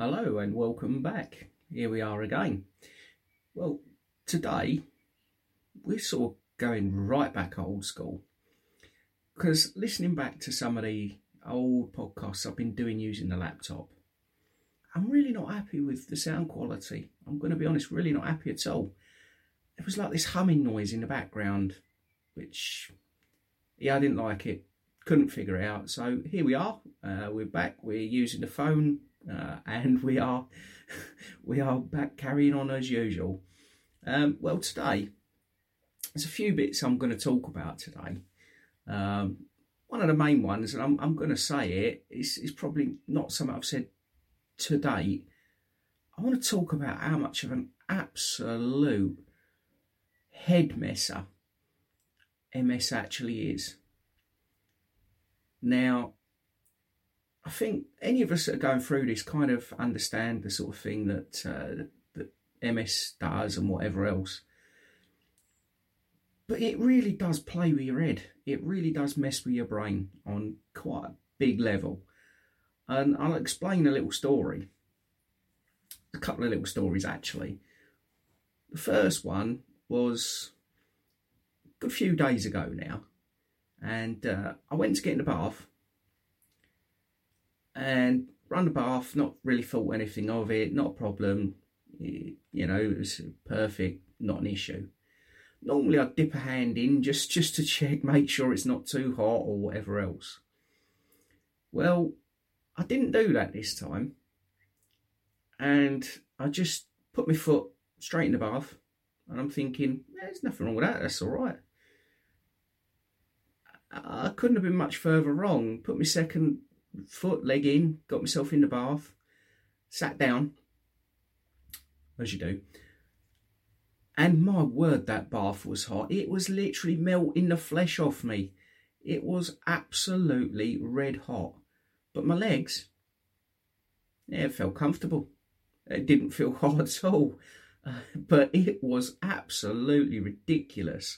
Hello and welcome back. Here we are again. Well, today we're sort of going right back old school because listening back to some of the old podcasts I've been doing using the laptop, I'm really not happy with the sound quality. I'm going to be honest, really not happy at all. It was like this humming noise in the background, which, yeah, I didn't like it. Couldn't figure it out. So here we are. Uh, we're back. We're using the phone uh, and we are we are back carrying on as usual. Um, well, today there's a few bits I'm going to talk about today. Um, one of the main ones, and I'm, I'm going to say it, is, is probably not something I've said to date. I want to talk about how much of an absolute head messer MS actually is. Now, I think any of us that are going through this kind of understand the sort of thing that uh, that MS does and whatever else. But it really does play with your head. It really does mess with your brain on quite a big level. And I'll explain a little story. A couple of little stories actually. The first one was a good few days ago now. And uh, I went to get in the bath and run the bath, not really thought anything of it, not a problem. You know, it was perfect, not an issue. Normally I'd dip a hand in just, just to check, make sure it's not too hot or whatever else. Well, I didn't do that this time. And I just put my foot straight in the bath. And I'm thinking, there's nothing wrong with that, that's all right. I couldn't have been much further wrong. Put my second foot, leg in, got myself in the bath, sat down, as you do. And my word, that bath was hot. It was literally melting the flesh off me. It was absolutely red hot. But my legs, yeah, it felt comfortable. It didn't feel hot at all. But it was absolutely ridiculous.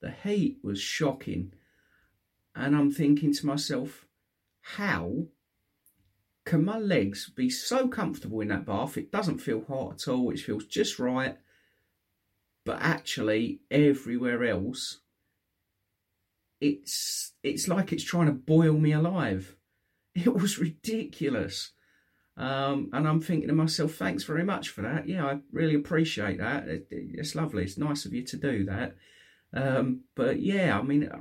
The heat was shocking. And I'm thinking to myself, how can my legs be so comfortable in that bath? It doesn't feel hot at all, it feels just right. But actually, everywhere else, it's it's like it's trying to boil me alive. It was ridiculous. Um, and I'm thinking to myself, thanks very much for that. Yeah, I really appreciate that. It, it, it's lovely. It's nice of you to do that. Um, but yeah, I mean, I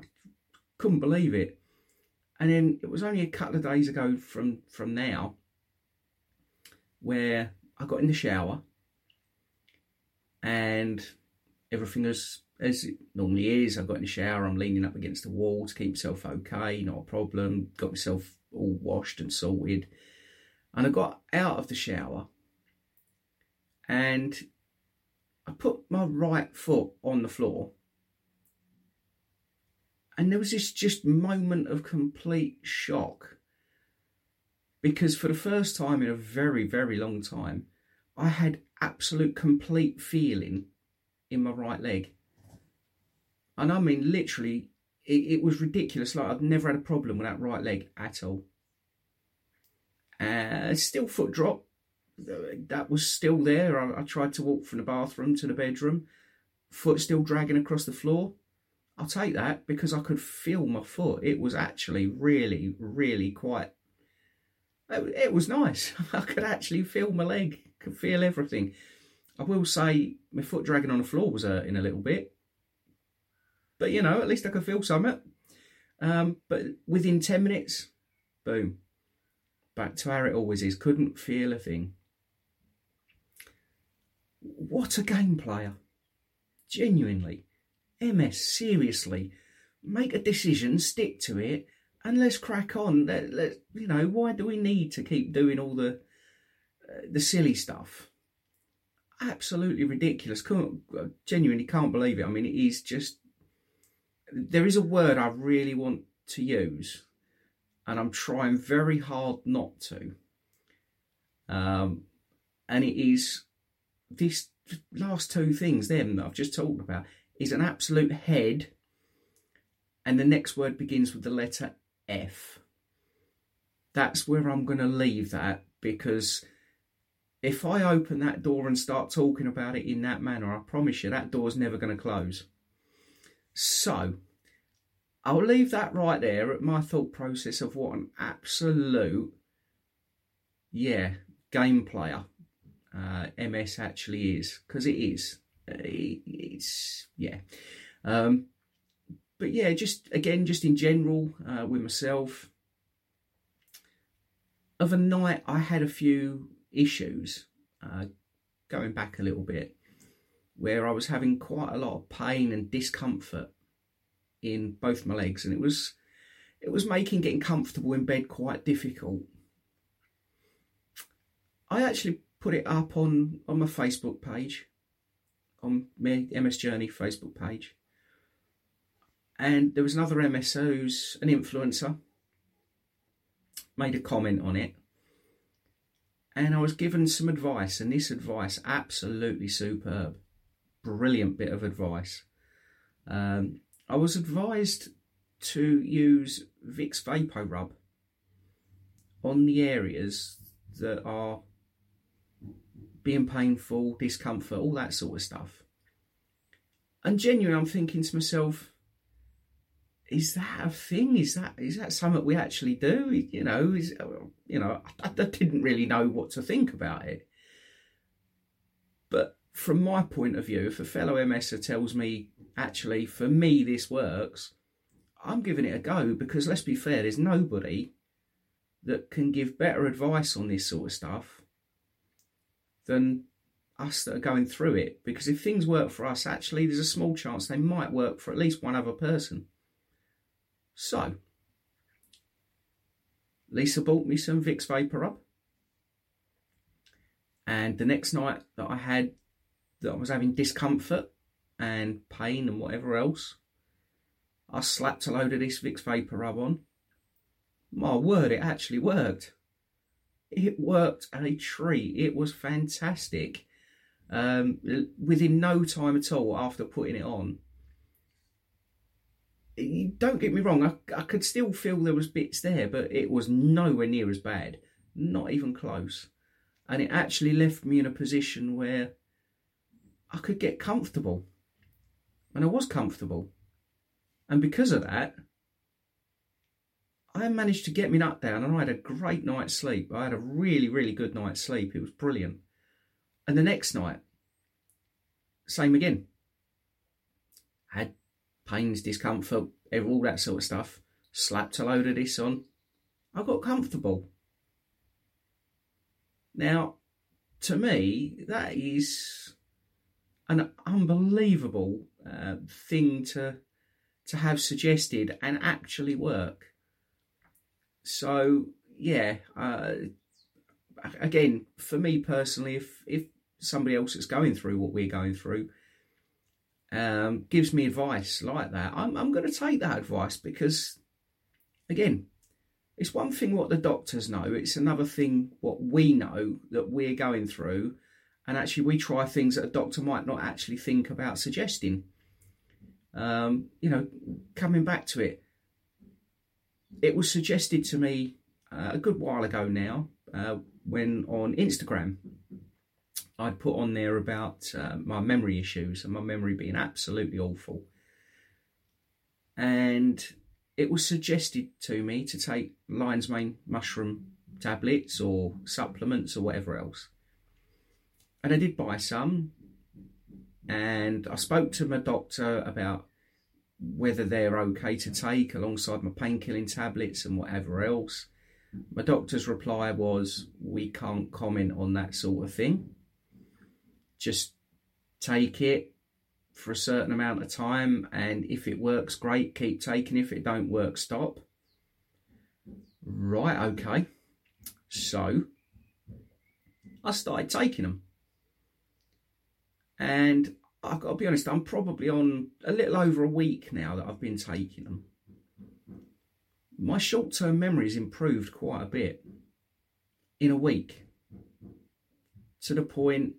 couldn't believe it. And then it was only a couple of days ago from from now where I got in the shower and everything was as it normally is. I got in the shower, I'm leaning up against the wall to keep myself okay, not a problem. Got myself all washed and sorted. And I got out of the shower and I put my right foot on the floor and there was this just moment of complete shock because for the first time in a very, very long time, I had absolute complete feeling in my right leg. And I mean, literally, it, it was ridiculous. Like, I've never had a problem with that right leg at all. Uh, still foot drop. That was still there. I, I tried to walk from the bathroom to the bedroom. Foot still dragging across the floor I'll take that because I could feel my foot. It was actually really, really quite. It was nice. I could actually feel my leg, could feel everything. I will say my foot dragging on the floor was hurting a little bit, but you know, at least I could feel something. Um, but within ten minutes, boom, back to how it always is. Couldn't feel a thing. What a game player, genuinely. MS, seriously, make a decision, stick to it, and let's crack on. Let, let you know why do we need to keep doing all the uh, the silly stuff? Absolutely ridiculous. Can't, genuinely can't believe it. I mean, it is just. There is a word I really want to use, and I'm trying very hard not to. Um, and it is this last two things, them that I've just talked about is an absolute head, and the next word begins with the letter F. That's where I'm going to leave that because if I open that door and start talking about it in that manner, I promise you that door's never going to close. So, I'll leave that right there at my thought process of what an absolute, yeah, game player uh, MS actually is, because it is. It's, yeah. Um, but yeah, just again, just in general, uh, with myself, of a night I had a few issues uh, going back a little bit where I was having quite a lot of pain and discomfort in both my legs and it was it was making getting comfortable in bed quite difficult. I actually put it up on on my Facebook page on MS Journey Facebook page. And there was another MS who's an influencer made a comment on it. And I was given some advice, and this advice absolutely superb, brilliant bit of advice. Um, I was advised to use Vicks VapoRub on the areas that are being painful, discomfort, all that sort of stuff. And genuinely, I'm thinking to myself, is that a thing? Is that is that something we actually do? You know, is you know, I, I didn't really know what to think about it. But from my point of view, if a fellow MSer tells me actually for me this works, I'm giving it a go because let's be fair, there's nobody that can give better advice on this sort of stuff than us that are going through it. Because if things work for us, actually, there's a small chance they might work for at least one other person. So, Lisa bought me some Vicks VapoRub. And the next night that I had, that I was having discomfort and pain and whatever else, I slapped a load of this Vicks VapoRub on. My word, it actually worked. It worked a treat. It was fantastic. Um, within no time at all after putting it on, don't get me wrong, I, I could still feel there was bits there, but it was nowhere near as bad, not even close. And it actually left me in a position where I could get comfortable. And I was comfortable. And because of that, I managed to get me nut down and I had a great night's sleep. I had a really, really good night's sleep. It was brilliant. And the next night, same again. Had pains, discomfort, all that sort of stuff. Slapped a load of this on. I got comfortable. Now, to me, that is an unbelievable uh, thing to to have suggested and actually work. So yeah, uh, again, for me personally, if if somebody else is going through what we're going through, um, gives me advice like that, I'm, I'm going to take that advice because, again, it's one thing what the doctors know, it's another thing what we know that we're going through. And actually, we try things that a doctor might not actually think about suggesting. Um, you know, coming back to it, it was suggested to me uh, a good while ago now uh, when on Instagram I'd put on there about uh, my memory issues and my memory being absolutely awful. And it was suggested to me to take lion's mane mushroom tablets or supplements or whatever else. And I did buy some. And I spoke to my doctor about whether they're okay to take alongside my painkilling tablets and whatever else. My doctor's reply was, We can't comment on that sort of thing. Just take it for a certain amount of time and if it works great keep taking if it don't work stop. Right okay. So i started taking them and i've got to be honest i'm probably on a little over a week now that i've been taking them my short-term memory's improved quite a bit in a week to the point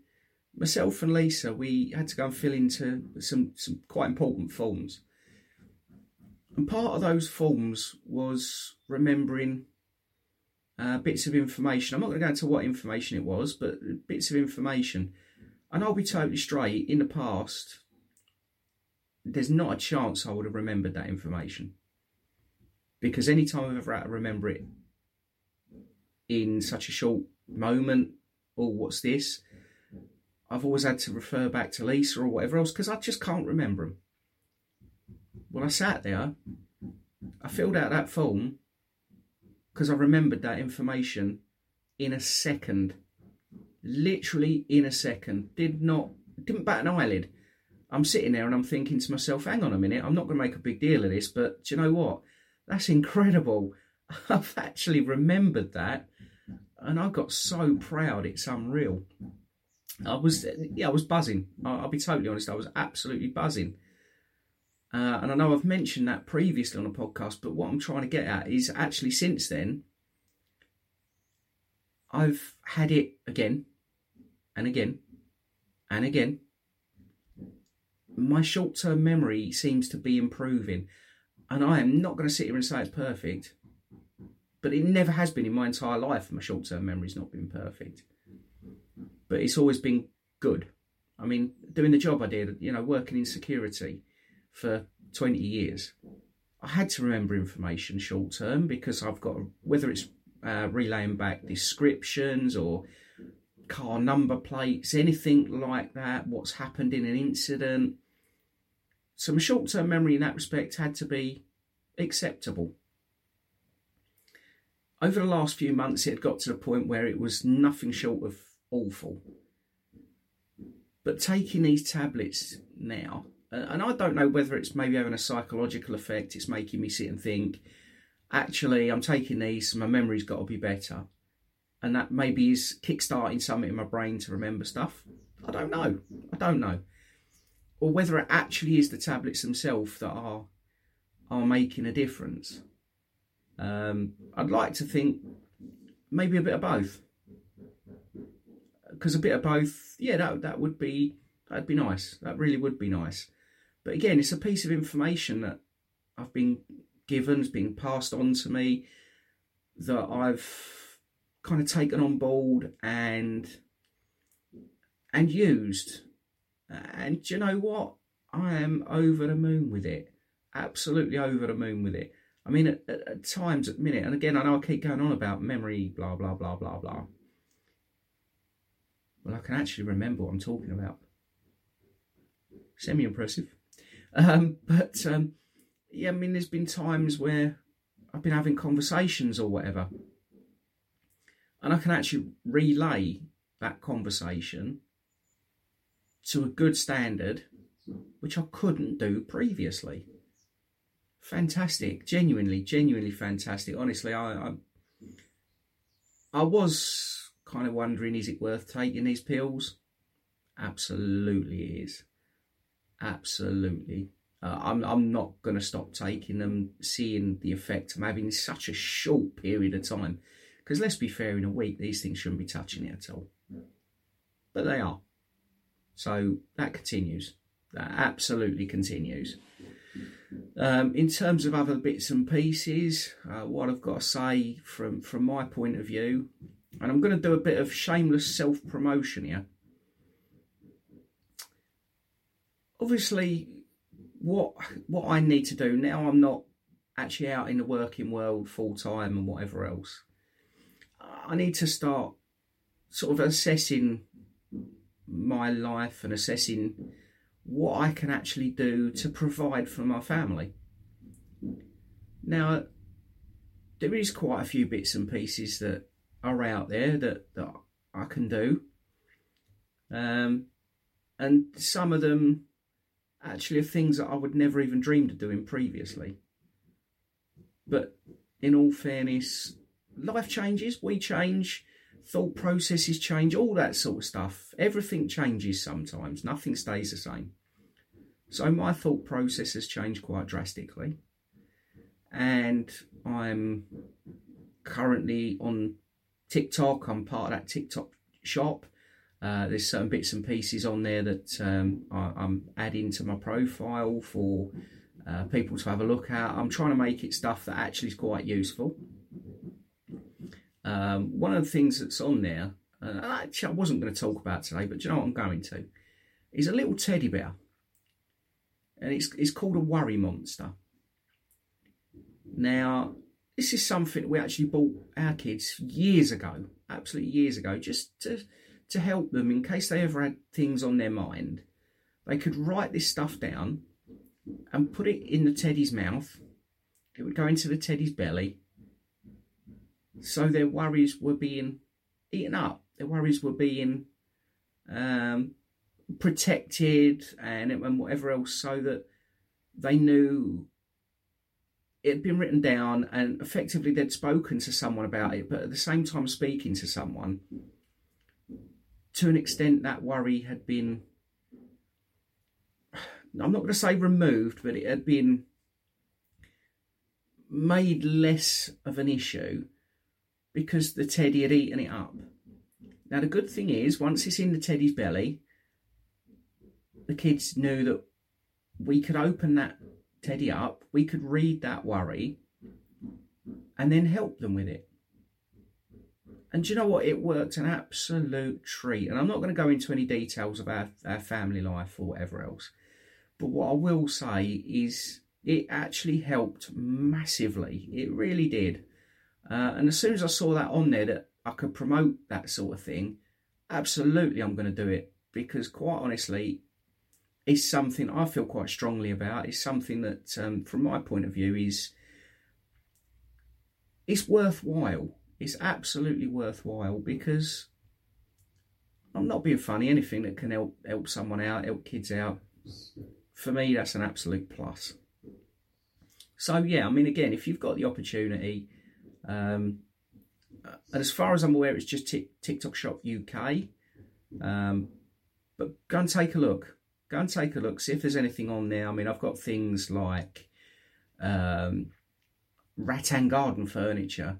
myself and Lisa, we had to go and fill into some, some quite important forms. And part of those forms was remembering uh, bits of information. I'm not going to go into what information it was, but bits of information. And I'll be totally straight. In the past, there's not a chance I would have remembered that information because any time I've ever had to remember it in such a short moment, or oh, what's this? I've always had to refer back to Lisa or whatever else because I just can't remember them. When I sat there, I filled out that form because I remembered that information in a second. Literally in a second. Did not, didn't bat an eyelid. I'm sitting there and I'm thinking to myself, hang on a minute, I'm not going to make a big deal of this, but do you know what? That's incredible. I've actually remembered that and I got so proud, it's unreal. I was, yeah, I was buzzing. I'll be totally honest, I was absolutely buzzing. Uh, and I know I've mentioned that previously on a podcast, but what I'm trying to get at is actually since then, I've had it again and again and again. My short term memory seems to be improving, and I am not going to sit here and say it's perfect, but it never has been in my entire life. My short term memory's not been perfect, but it's always been good. I mean, doing the job I did, you know, working in security for 20 years, I had to remember information short term because I've got, whether it's uh, relaying back descriptions or car number plates, anything like that, what's happened in an incident. So my short term memory in that respect had to be acceptable. Over the last few months, it had got to the point where it was nothing short of awful. But taking these tablets now, and I don't know whether it's maybe having a psychological effect, it's making me sit and think, actually, I'm taking these, my memory's got to be better. And that maybe is kickstarting something in my brain to remember stuff. I don't know. I don't know. Or whether it actually is the tablets themselves that are are making a difference. Um, I'd like to think maybe a bit of both. Because a bit of both, yeah, that that would be that'd be nice. That really would be nice. But again, it's a piece of information that I've been given, has been passed on to me, that I've kind of taken on board and and used. And you know what? I am over the moon with it. Absolutely over the moon with it. I mean, at, at, at times, at minute, and again, I know I keep going on about memory, blah blah blah blah blah. Well, I can actually remember what I'm talking about. Semi impressive. Um, but um, yeah, I mean, there's been times where I've been having conversations or whatever, and I can actually relay that conversation to a good standard, which I couldn't do previously. Fantastic, genuinely, genuinely fantastic. Honestly, I, I, I was kind of wondering, is it worth taking these pills? Absolutely is absolutely. Uh, I'm I'm not going to stop taking them, seeing the effect I'm having in such a short period of time. Because let's be fair, in a week these things shouldn't be touching it at all, but they are. So that continues. That absolutely continues. Um, in terms of other bits and pieces, uh, what I've got to say from from my point of view, and I'm going to do a bit of shameless self promotion here. obviously what what I need to do now I'm not actually out in the working world full time and whatever else. I need to start sort of assessing my life and assessing what I can actually do to provide for my family. Now, there is quite a few bits and pieces that are out there that, that I can do. Um, and some of them actually are things that I would never even dreamed of doing previously. But in all fairness, life changes, we change, thought processes change, all that sort of stuff. Everything changes sometimes, nothing stays the same. So my thought process has changed quite drastically. And I'm currently on TikTok, I'm part of that TikTok shop. Uh, there's certain bits and pieces on there that um, I, am adding to my profile for uh, people to have a look at. I'm trying to make it stuff that actually is quite useful. Um, one of the things that's on there, uh, actually I wasn't going to talk about today, but you know what I'm going to, is a little teddy bear. And it's, it's called a worry monster. Now, this is something we actually bought our kids years ago, absolutely years ago, just to, to help them in case they ever had things on their mind. They could write this stuff down and put it in the teddy's mouth. It would go into the teddy's belly. So their worries were being eaten up. Their worries were being um, protected and, and whatever else, so that they knew it had been written down and effectively they'd spoken to someone about it, but at the same time speaking to someone, to an extent that worry had been I'm not going to say removed, but it had been made less of an issue because the teddy had eaten it up. Now, the good thing is, once it's in the teddy's belly, the kids knew that we could open that teddy up, we could read that worry, and then help them with it. And you know what? It worked an absolute treat. And I'm not going to go into any details our, our family life or whatever else. But what I will say is it actually helped massively. It really did. Uh, and as soon as I saw that on there that I could promote that sort of thing, absolutely I'm going to do it because quite honestly, it's something I feel quite strongly about. It's something that, um, from my point of view, is it's worthwhile. It's absolutely worthwhile because I'm not being funny. Anything that can help help someone out, help kids out, for me, that's an absolute plus. So yeah, I mean, again, if you've got the opportunity, um, and as far as I'm aware, it's just TikTok Shop UK. Um, but go and take a look. Go and take a look. See if there's anything on there. I mean, I've got things like um, rattan garden furniture.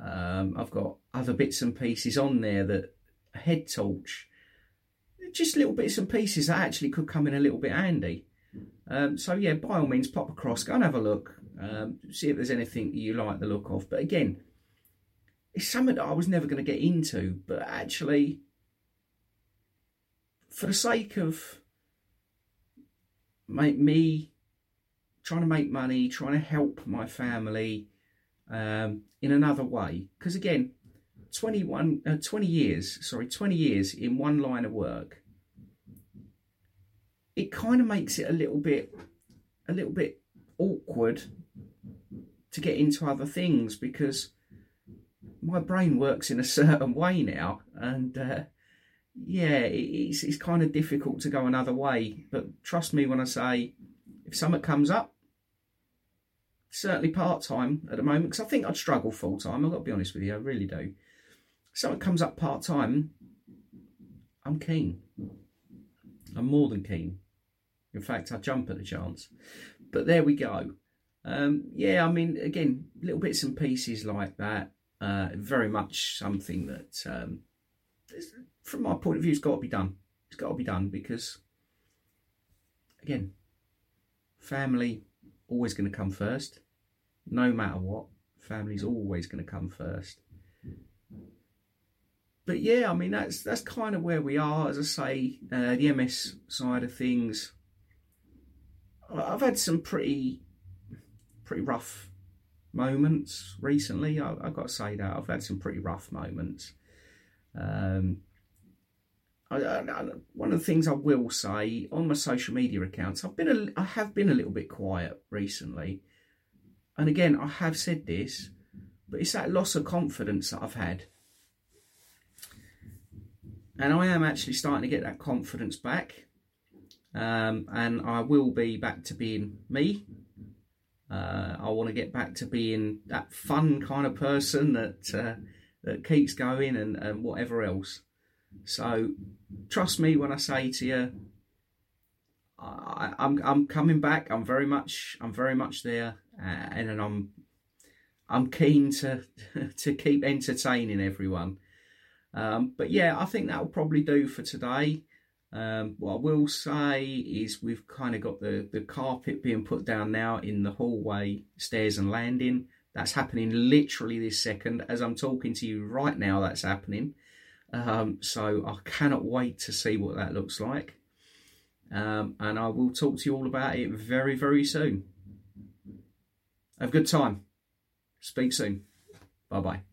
Um, I've got other bits and pieces on there that head torch just little bits and pieces that actually could come in a little bit handy. Um, so yeah, by all means, pop across, go and have a look, um, see if there's anything you like the look of. But again, it's something that I was never going to get into, but actually, for the sake of make me trying to make money, trying to help my family um, in another way, because again, 21, uh, 20 years, sorry, 20 years in one line of work, it kind of makes it a little bit, a little bit awkward to get into other things because my brain works in a certain way now, and uh, yeah, it's it's kind of difficult to go another way. But trust me when I say, if something comes up, certainly part time at the moment, because I think I'd struggle full time. I've got to be honest with you, I really do if something comes up part time, I'm keen. I'm more than keen. In fact, I jump at the chance. But there we go. Um, yeah, I mean, again, little bits and pieces like that. Uh, very much something that, um, from my point of view, has got to be done. It's got to be done because, again, family always going to come first, no matter what. Family's always going to come first but yeah, I mean that's that's kind of where we are. As I say, uh, the MS side of things, I've had some pretty pretty rough moments recently. I, have got to say that I've had some pretty rough moments. Um, I, I, one of the things I will say on my social media accounts, I've been a, I have been a little bit quiet recently, and again I have said this, but it's that loss of confidence that I've had and I am actually starting to get that confidence back. Um, and I will be back to being me. Uh, I want to get back to being that fun kind of person that uh, that keeps going and, and whatever else. So trust me when I say to you, I, am I'm, I'm coming back. I'm very much I'm very much there, uh, and I'm I'm keen to to keep entertaining everyone. Um, but yeah, I think that'll probably do for today. Um, what I will say is we've kind of got the, the carpet being put down now in the hallway, stairs and landing. That's happening literally this second. As I'm talking to you right now, that's happening. Um, so I cannot wait to see what that looks like. Um, and I will talk to you all about it very, very soon. Have a good time. Speak soon. Bye bye.